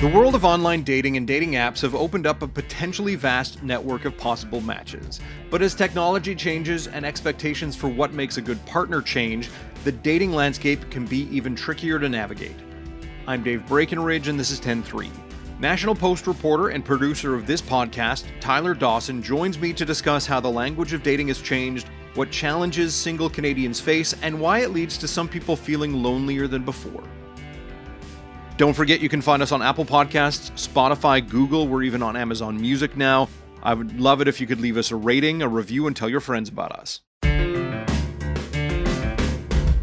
The world of online dating and dating apps have opened up a potentially vast network of possible matches. But as technology changes and expectations for what makes a good partner change, the dating landscape can be even trickier to navigate. I'm Dave Breckenridge, and this is 10-3. National Post reporter and producer of this podcast, Tyler Dawson, joins me to discuss how the language of dating has changed, what challenges single Canadians face, and why it leads to some people feeling lonelier than before. Don't forget you can find us on Apple Podcasts, Spotify, Google, we're even on Amazon Music now. I would love it if you could leave us a rating, a review, and tell your friends about us.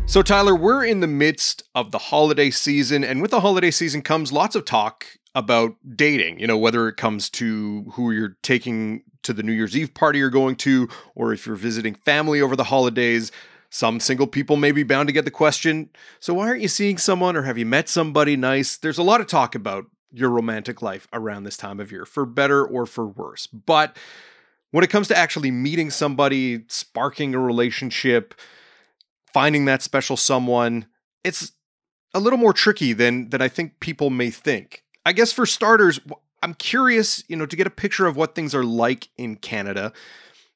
So, Tyler, we're in the midst of the holiday season, and with the holiday season comes lots of talk about dating, you know, whether it comes to who you're taking to the New Year's Eve party you're going to, or if you're visiting family over the holidays. Some single people may be bound to get the question, so why aren't you seeing someone or have you met somebody nice? There's a lot of talk about your romantic life around this time of year, for better or for worse. But when it comes to actually meeting somebody, sparking a relationship, finding that special someone, it's a little more tricky than than I think people may think. I guess for starters, I'm curious, you know, to get a picture of what things are like in Canada.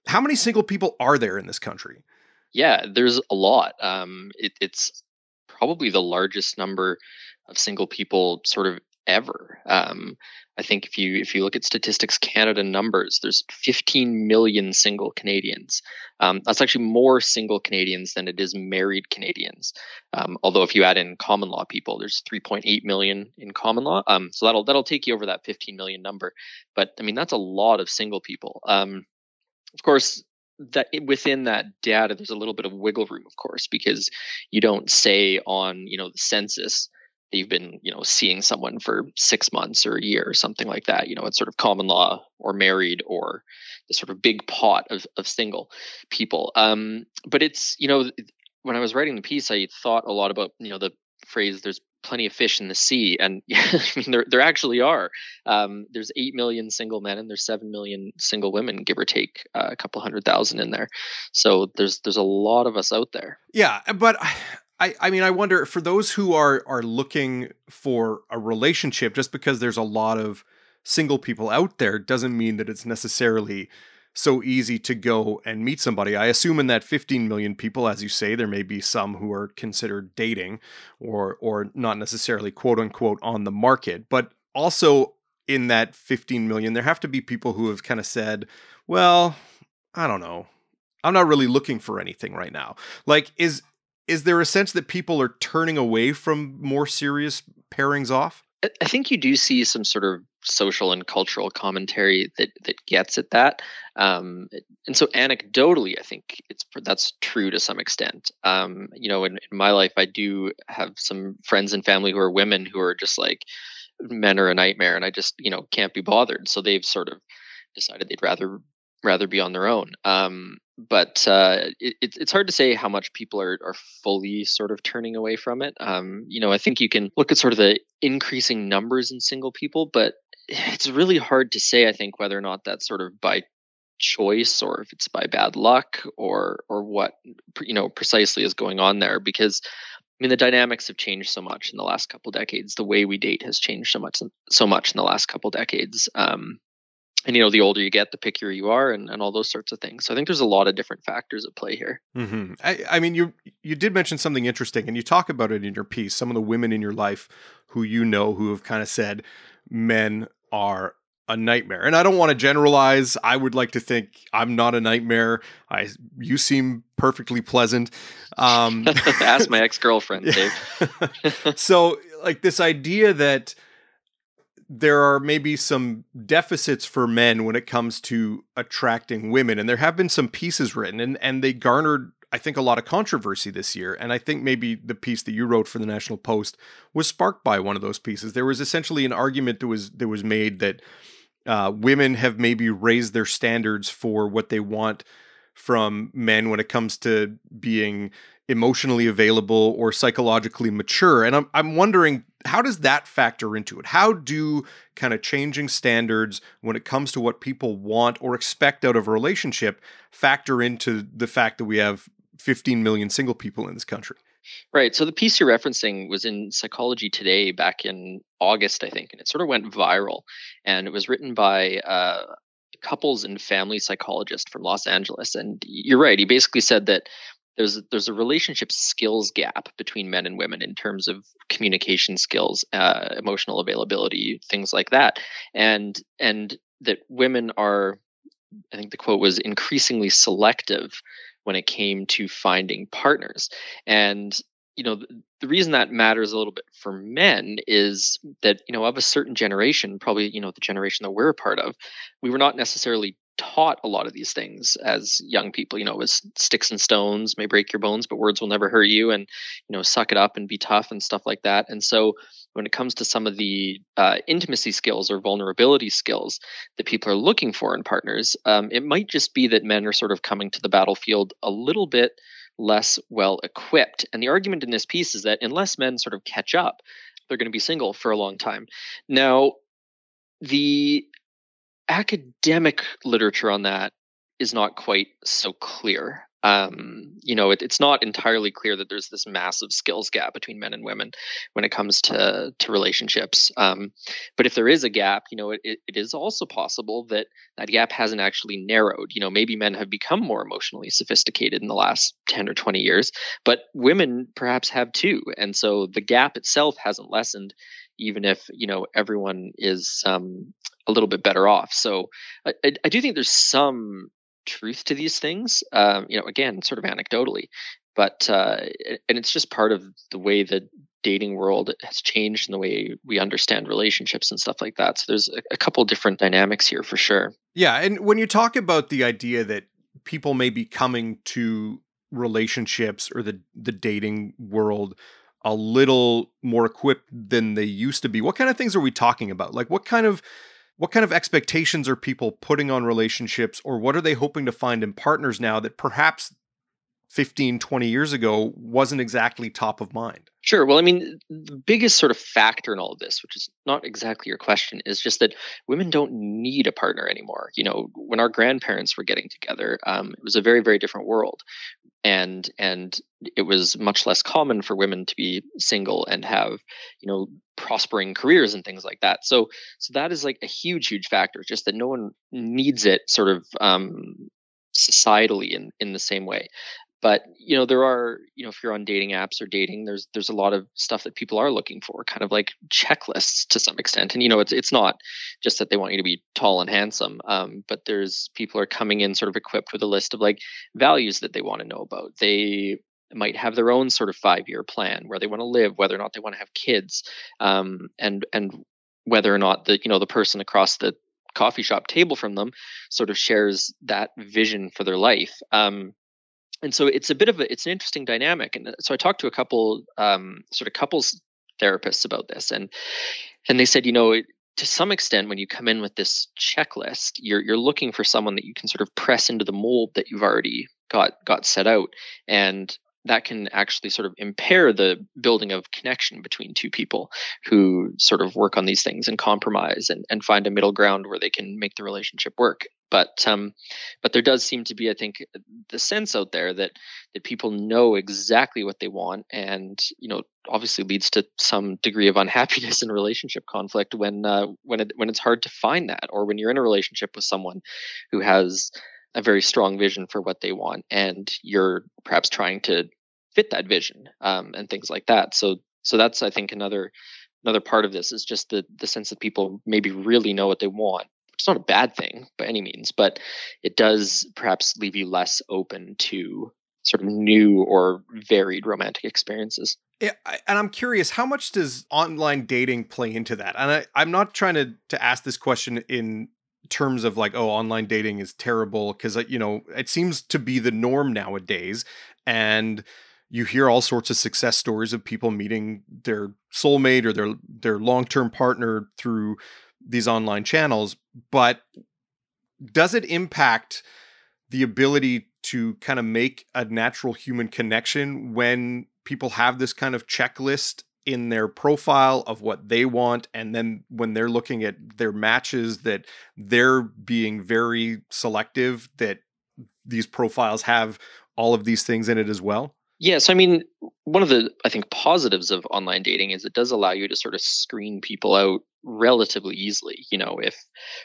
How many single people are there in this country? Yeah, there's a lot. Um, it, it's probably the largest number of single people sort of ever. Um, I think if you if you look at Statistics Canada numbers, there's 15 million single Canadians. Um, that's actually more single Canadians than it is married Canadians. Um, although if you add in common law people, there's 3.8 million in common law. Um, so that'll that'll take you over that 15 million number. But I mean that's a lot of single people. Um, of course, that within that data there's a little bit of wiggle room of course because you don't say on you know the census that you've been you know seeing someone for six months or a year or something like that. You know it's sort of common law or married or the sort of big pot of, of single people. Um but it's you know when i was writing the piece i thought a lot about you know the phrase there's plenty of fish in the sea and i mean there, there actually are. Um, there's 8 million single men and there's 7 million single women give or take uh, a couple hundred thousand in there. So there's there's a lot of us out there. Yeah but I, I mean i wonder for those who are are looking for a relationship just because there's a lot of single people out there doesn't mean that it's necessarily so easy to go and meet somebody. I assume in that 15 million people, as you say, there may be some who are considered dating or or not necessarily quote unquote on the market, but also in that 15 million, there have to be people who have kind of said, well, I don't know. I'm not really looking for anything right now. Like, is is there a sense that people are turning away from more serious pairings off? I think you do see some sort of social and cultural commentary that that gets at that, um, and so anecdotally, I think it's that's true to some extent. Um, you know, in, in my life, I do have some friends and family who are women who are just like men are a nightmare, and I just you know can't be bothered. So they've sort of decided they'd rather rather be on their own. Um, but uh, it, it's hard to say how much people are, are fully sort of turning away from it. Um, you know, I think you can look at sort of the increasing numbers in single people, but it's really hard to say. I think whether or not that's sort of by choice or if it's by bad luck or or what you know precisely is going on there because I mean the dynamics have changed so much in the last couple decades the way we date has changed so much so much in the last couple decades um, and you know the older you get the pickier you are and, and all those sorts of things. So i think there's a lot of different factors at play here. Mm-hmm. I, I mean you you did mention something interesting and you talk about it in your piece some of the women in your life who you know who have kind of said men are a nightmare. And i don't want to generalize. I would like to think i'm not a nightmare. I you seem perfectly pleasant. Um ask my ex-girlfriend dave. So like this idea that there are maybe some deficits for men when it comes to attracting women and there have been some pieces written and and they garnered I think, a lot of controversy this year. And I think maybe the piece that you wrote for the National Post was sparked by one of those pieces. There was essentially an argument that was that was made that uh, women have maybe raised their standards for what they want from men when it comes to being emotionally available or psychologically mature. And I'm I'm wondering how does that factor into it? How do kind of changing standards when it comes to what people want or expect out of a relationship factor into the fact that we have 15 million single people in this country? Right. So the piece you're referencing was in Psychology Today back in August, I think, and it sort of went viral. And it was written by uh, couples and family psychologist from Los Angeles. And you're right. He basically said that there's there's a relationship skills gap between men and women in terms of communication skills, uh, emotional availability, things like that, and and that women are, I think the quote was increasingly selective when it came to finding partners, and you know the, the reason that matters a little bit for men is that you know of a certain generation probably you know the generation that we're a part of we were not necessarily taught a lot of these things as young people you know it was sticks and stones may break your bones but words will never hurt you and you know suck it up and be tough and stuff like that. And so when it comes to some of the uh, intimacy skills or vulnerability skills that people are looking for in partners um, it might just be that men are sort of coming to the battlefield a little bit less well equipped. And the argument in this piece is that unless men sort of catch up they're going to be single for a long time. Now the academic literature on that is not quite so clear. Um, you know, it, it's not entirely clear that there's this massive skills gap between men and women when it comes to to relationships. Um, but if there is a gap, you know, it, it is also possible that that gap hasn't actually narrowed. You know, maybe men have become more emotionally sophisticated in the last ten or twenty years, but women perhaps have too, and so the gap itself hasn't lessened even if you know everyone is um, a little bit better off. So I, I, do think there's some truth to these things. Um, you know, again, sort of anecdotally, but uh, and it's just part of the way the dating world has changed and the way we understand relationships and stuff like that. So there's a, a couple different dynamics here for sure. Yeah, and when you talk about the idea that people may be coming to relationships or the the dating world a little more equipped than they used to be. What kind of things are we talking about? Like what kind of what kind of expectations are people putting on relationships or what are they hoping to find in partners now that perhaps 15 20 years ago wasn't exactly top of mind sure well i mean the biggest sort of factor in all of this which is not exactly your question is just that women don't need a partner anymore you know when our grandparents were getting together um, it was a very very different world and and it was much less common for women to be single and have you know prospering careers and things like that. So so that is like a huge huge factor just that no one needs it sort of um societally in in the same way but you know there are you know if you're on dating apps or dating there's there's a lot of stuff that people are looking for kind of like checklists to some extent and you know it's it's not just that they want you to be tall and handsome um, but there's people are coming in sort of equipped with a list of like values that they want to know about. They might have their own sort of five year plan where they want to live whether or not they want to have kids um, and and whether or not the you know the person across the coffee shop table from them sort of shares that vision for their life um, and so it's a bit of a it's an interesting dynamic and uh, so i talked to a couple um, sort of couples therapists about this and and they said you know to some extent when you come in with this checklist you're you're looking for someone that you can sort of press into the mold that you've already got got set out and that can actually sort of impair the building of connection between two people who sort of work on these things and compromise and, and find a middle ground where they can make the relationship work. But um, but there does seem to be i think the sense out there that that people know exactly what they want and you know obviously leads to some degree of unhappiness and relationship conflict when uh, when it, when it's hard to find that or when you're in a relationship with someone who has a very strong vision for what they want and you're perhaps trying to fit that vision um, and things like that so so that's i think another another part of this is just the the sense that people maybe really know what they want it's not a bad thing by any means but it does perhaps leave you less open to sort of new or varied romantic experiences yeah, and I'm curious, how much does online dating play into that? And I, I'm not trying to to ask this question in terms of like oh online dating is terrible because uh, you know it seems to be the norm nowadays and you hear all sorts of success stories of people meeting their soulmate or their their long-term partner through these online channels but does it impact the ability to kind of make a natural human connection when people have this kind of checklist in their profile of what they want and then when they're looking at their matches that they're being very selective that these profiles have all of these things in it as well Yes, I mean, one of the I think positives of online dating is it does allow you to sort of screen people out relatively easily. You know, if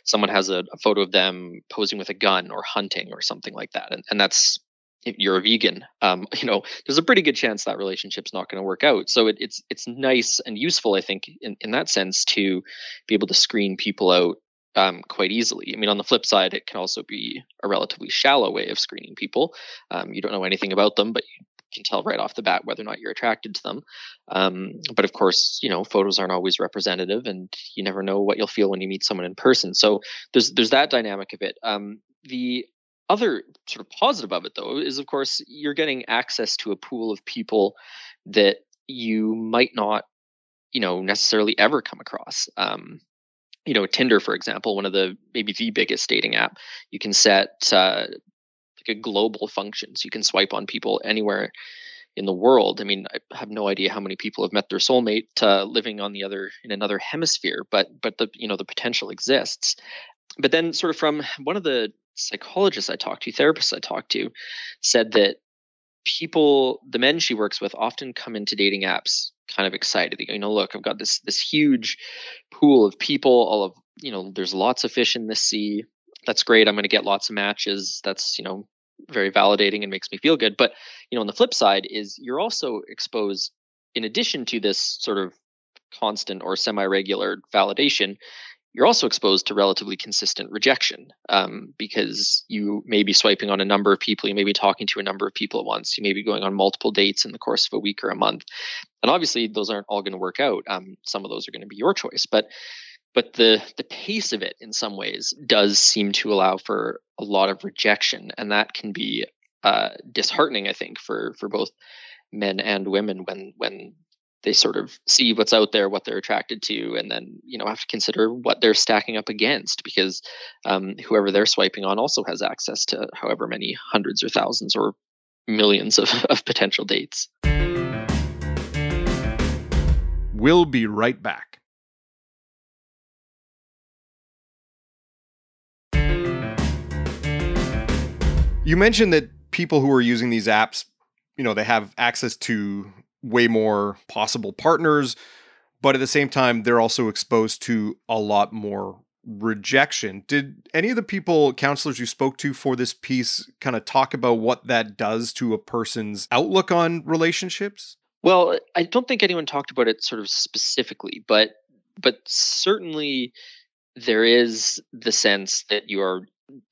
someone has a, a photo of them posing with a gun or hunting or something like that, and, and that's if you're a vegan, um, you know, there's a pretty good chance that relationship's not going to work out. So it, it's it's nice and useful, I think, in, in that sense, to be able to screen people out um, quite easily. I mean, on the flip side, it can also be a relatively shallow way of screening people. Um, you don't know anything about them, but you can tell right off the bat whether or not you're attracted to them. Um, but of course, you know, photos aren't always representative, and you never know what you'll feel when you meet someone in person. So there's there's that dynamic of it. Um, the other sort of positive of it, though, is of course you're getting access to a pool of people that you might not, you know, necessarily ever come across. Um, you know, Tinder, for example, one of the maybe the biggest dating app, you can set uh, like a global function. So you can swipe on people anywhere in the world. I mean, I have no idea how many people have met their soulmate uh, living on the other in another hemisphere, but but the you know the potential exists. But then, sort of from one of the psychologists I talked to, therapists I talked to, said that people, the men she works with, often come into dating apps kind of excited. They go, you know, look, I've got this this huge pool of people. All of you know, there's lots of fish in this sea. That's great. I'm going to get lots of matches. That's you know very validating and makes me feel good. But you know, on the flip side is you're also exposed, in addition to this sort of constant or semi-regular validation, you're also exposed to relatively consistent rejection um, because you may be swiping on a number of people, you may be talking to a number of people at once, you may be going on multiple dates in the course of a week or a month, and obviously those aren't all going to work out. Um, some of those are going to be your choice, but but the the pace of it in some ways does seem to allow for a lot of rejection and that can be uh, disheartening i think for for both men and women when when they sort of see what's out there what they're attracted to and then you know have to consider what they're stacking up against because um, whoever they're swiping on also has access to however many hundreds or thousands or millions of, of potential dates. We'll be right back. You mentioned that people who are using these apps, you know, they have access to way more possible partners, but at the same time, they're also exposed to a lot more rejection. Did any of the people, counselors you spoke to for this piece, kind of talk about what that does to a person's outlook on relationships? Well, I don't think anyone talked about it sort of specifically, but but certainly there is the sense that you are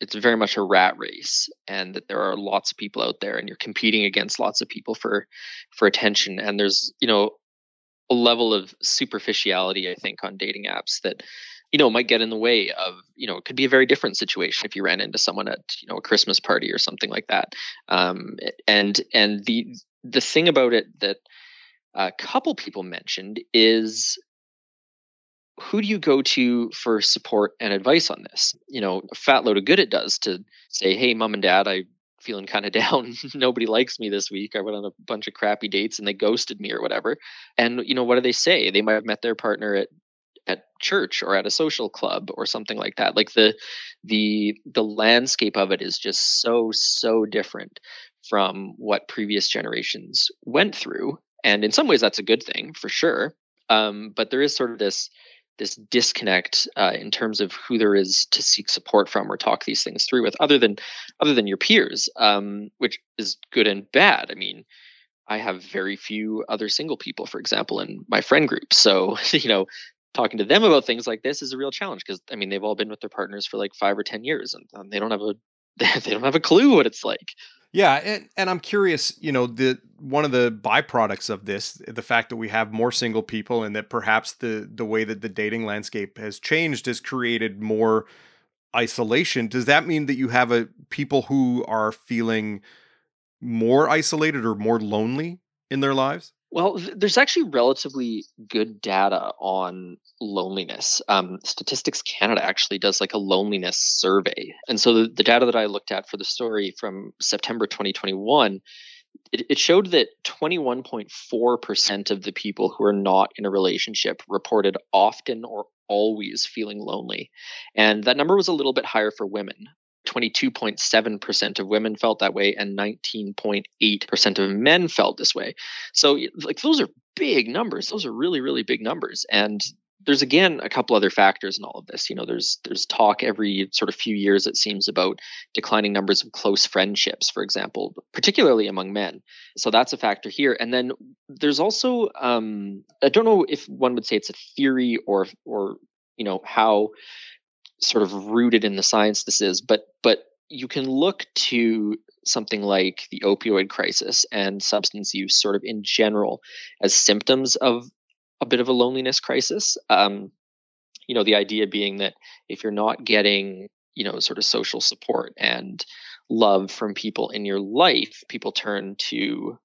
it's very much a rat race and that there are lots of people out there and you're competing against lots of people for for attention and there's you know a level of superficiality i think on dating apps that you know might get in the way of you know it could be a very different situation if you ran into someone at you know a christmas party or something like that. Um, and and the the thing about it that a couple people mentioned is who do you go to for support and advice on this? You know, a fat load of good it does to say, hey, mom and dad, I'm feeling kind of down. Nobody likes me this week. I went on a bunch of crappy dates and they ghosted me or whatever. And you know, what do they say? They might have met their partner at at church or at a social club or something like that. Like the the the landscape of it is just so so different from what previous generations went through. And in some ways that's a good thing for sure. Um, but there is sort of this this disconnect uh, in terms of who there is to seek support from or talk these things through with other than other than your peers um, which is good and bad. I mean i have very few other single people for example in my friend group. So you know talking to them about things like this is a real challenge because i mean they've all been with their partners for like five or ten years and, and they don't have a they don't have a clue what it's like yeah, and, and I'm curious, you know, the one of the byproducts of this, the fact that we have more single people and that perhaps the the way that the dating landscape has changed has created more isolation, does that mean that you have a people who are feeling more isolated or more lonely in their lives? Well, there's actually relatively good data on loneliness. Um, Statistics Canada actually does like a loneliness survey. And so the, the data that I looked at for the story from September 2021 it, it showed that 21.4% of the people who are not in a relationship reported often or always feeling lonely. And that number was a little bit higher for women. 22.7% of women felt that way and 19.8% of men felt this way. So like those are big numbers. Those are really really big numbers and there's again a couple other factors in all of this. You know, there's there's talk every sort of few years it seems about declining numbers of close friendships, for example, particularly among men. So that's a factor here. And then there's also um, I don't know if one would say it's a theory or or you know how sort of rooted in the science this is, but but you can look to something like the opioid crisis and substance use sort of in general as symptoms of a bit of a loneliness crisis. Um, you know, the idea being that if you're not getting, you know, sort of social support and love from people in your life, people turn to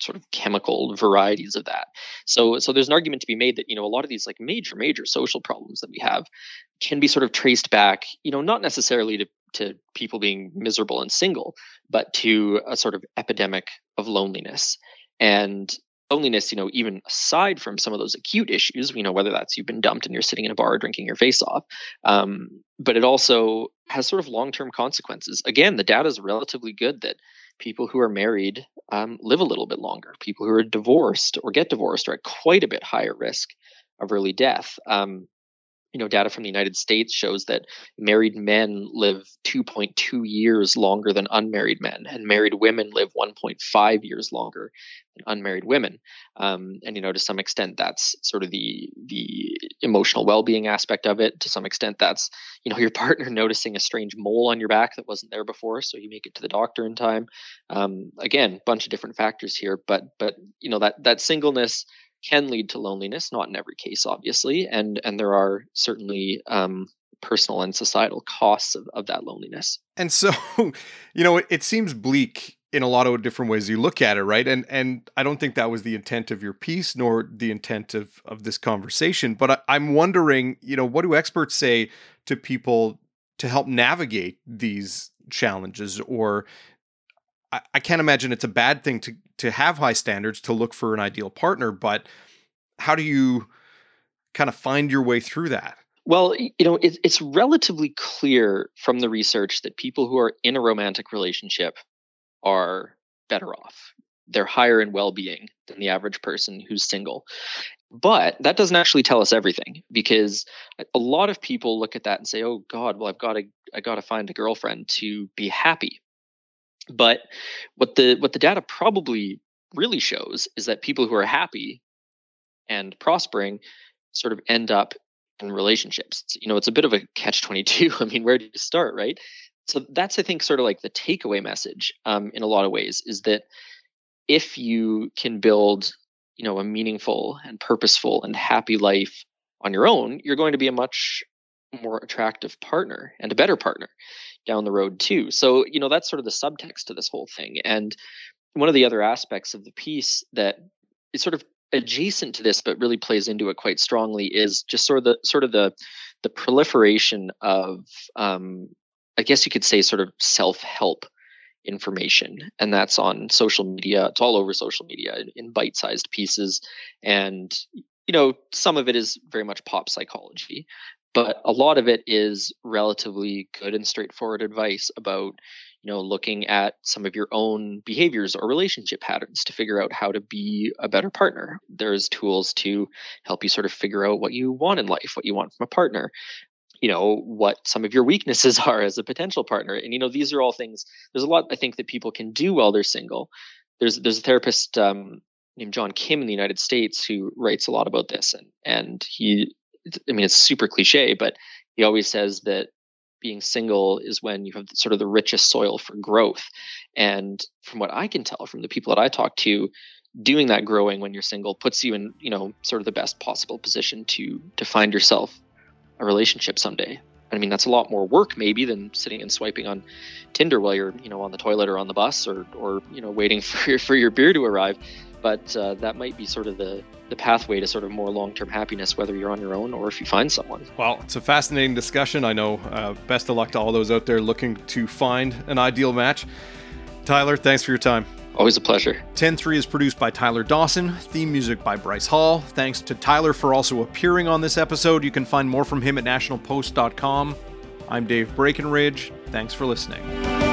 sort of chemical varieties of that. So so there's an argument to be made that, you know, a lot of these like major, major social problems that we have can be sort of traced back, you know, not necessarily to to people being miserable and single, but to a sort of epidemic of loneliness. And loneliness, you know, even aside from some of those acute issues, you know, whether that's you've been dumped and you're sitting in a bar drinking your face off, um, but it also has sort of long term consequences. Again, the data is relatively good that people who are married um, live a little bit longer. People who are divorced or get divorced are at quite a bit higher risk of early death. Um, you know, data from the United States shows that married men live 2.2 years longer than unmarried men, and married women live 1.5 years longer than unmarried women. Um, and you know, to some extent, that's sort of the the emotional well-being aspect of it. To some extent, that's you know your partner noticing a strange mole on your back that wasn't there before, so you make it to the doctor in time. Um, again, bunch of different factors here, but but you know that that singleness can lead to loneliness, not in every case, obviously, and and there are certainly um, personal and societal costs of, of that loneliness. And so, you know, it, it seems bleak in a lot of different ways you look at it, right? And and I don't think that was the intent of your piece, nor the intent of of this conversation. But I, I'm wondering, you know, what do experts say to people to help navigate these challenges or I, I can't imagine it's a bad thing to to have high standards to look for an ideal partner, but how do you kind of find your way through that? Well, you know, it, it's relatively clear from the research that people who are in a romantic relationship are better off. They're higher in well being than the average person who's single. But that doesn't actually tell us everything because a lot of people look at that and say, "Oh God, well I've got to I got to find a girlfriend to be happy." But what the what the data probably really shows is that people who are happy and prospering sort of end up in relationships. You know, it's a bit of a catch 22. I mean, where do you start, right? So that's, I think, sort of like the takeaway message um, in a lot of ways is that if you can build, you know, a meaningful and purposeful and happy life on your own, you're going to be a much more attractive partner and a better partner down the road too. So, you know, that's sort of the subtext to this whole thing. And one of the other aspects of the piece that is sort of adjacent to this but really plays into it quite strongly is just sort of the sort of the the proliferation of um, I guess you could say sort of self-help information and that's on social media it's all over social media in, bite-sized pieces and you know some of it is very much pop psychology but a lot of it is relatively good and straightforward advice about you know looking at some of your own behaviors or relationship patterns to figure out how to be a better partner. There's tools to help you sort of figure out what you want in life what you want from a partner you know what some of your weaknesses are as a potential partner. And you know these are all things there's a lot i think that people can do while they're single. There's there's a therapist um, named john kim in the united states who writes a lot about this and and he I mean, it's super cliche, but he always says that being single is when you have sort of the richest soil for growth. And from what I can tell from the people that I talk to, doing that growing when you're single puts you in, you know, sort of the best possible position to to find yourself a relationship someday. I mean, that's a lot more work maybe than sitting and swiping on Tinder while you're, you know, on the toilet or on the bus or, or you know, waiting for your, for your beer to arrive. But uh, that might be sort of the, the pathway to sort of more long-term happiness, whether you're on your own or if you find someone. Well, it's a fascinating discussion. I know. Uh, best of luck to all those out there looking to find an ideal match. Tyler, thanks for your time. Always a pleasure. 10-3 is produced by Tyler Dawson, theme music by Bryce Hall. Thanks to Tyler for also appearing on this episode. You can find more from him at nationalpost.com. I'm Dave Breckenridge. Thanks for listening.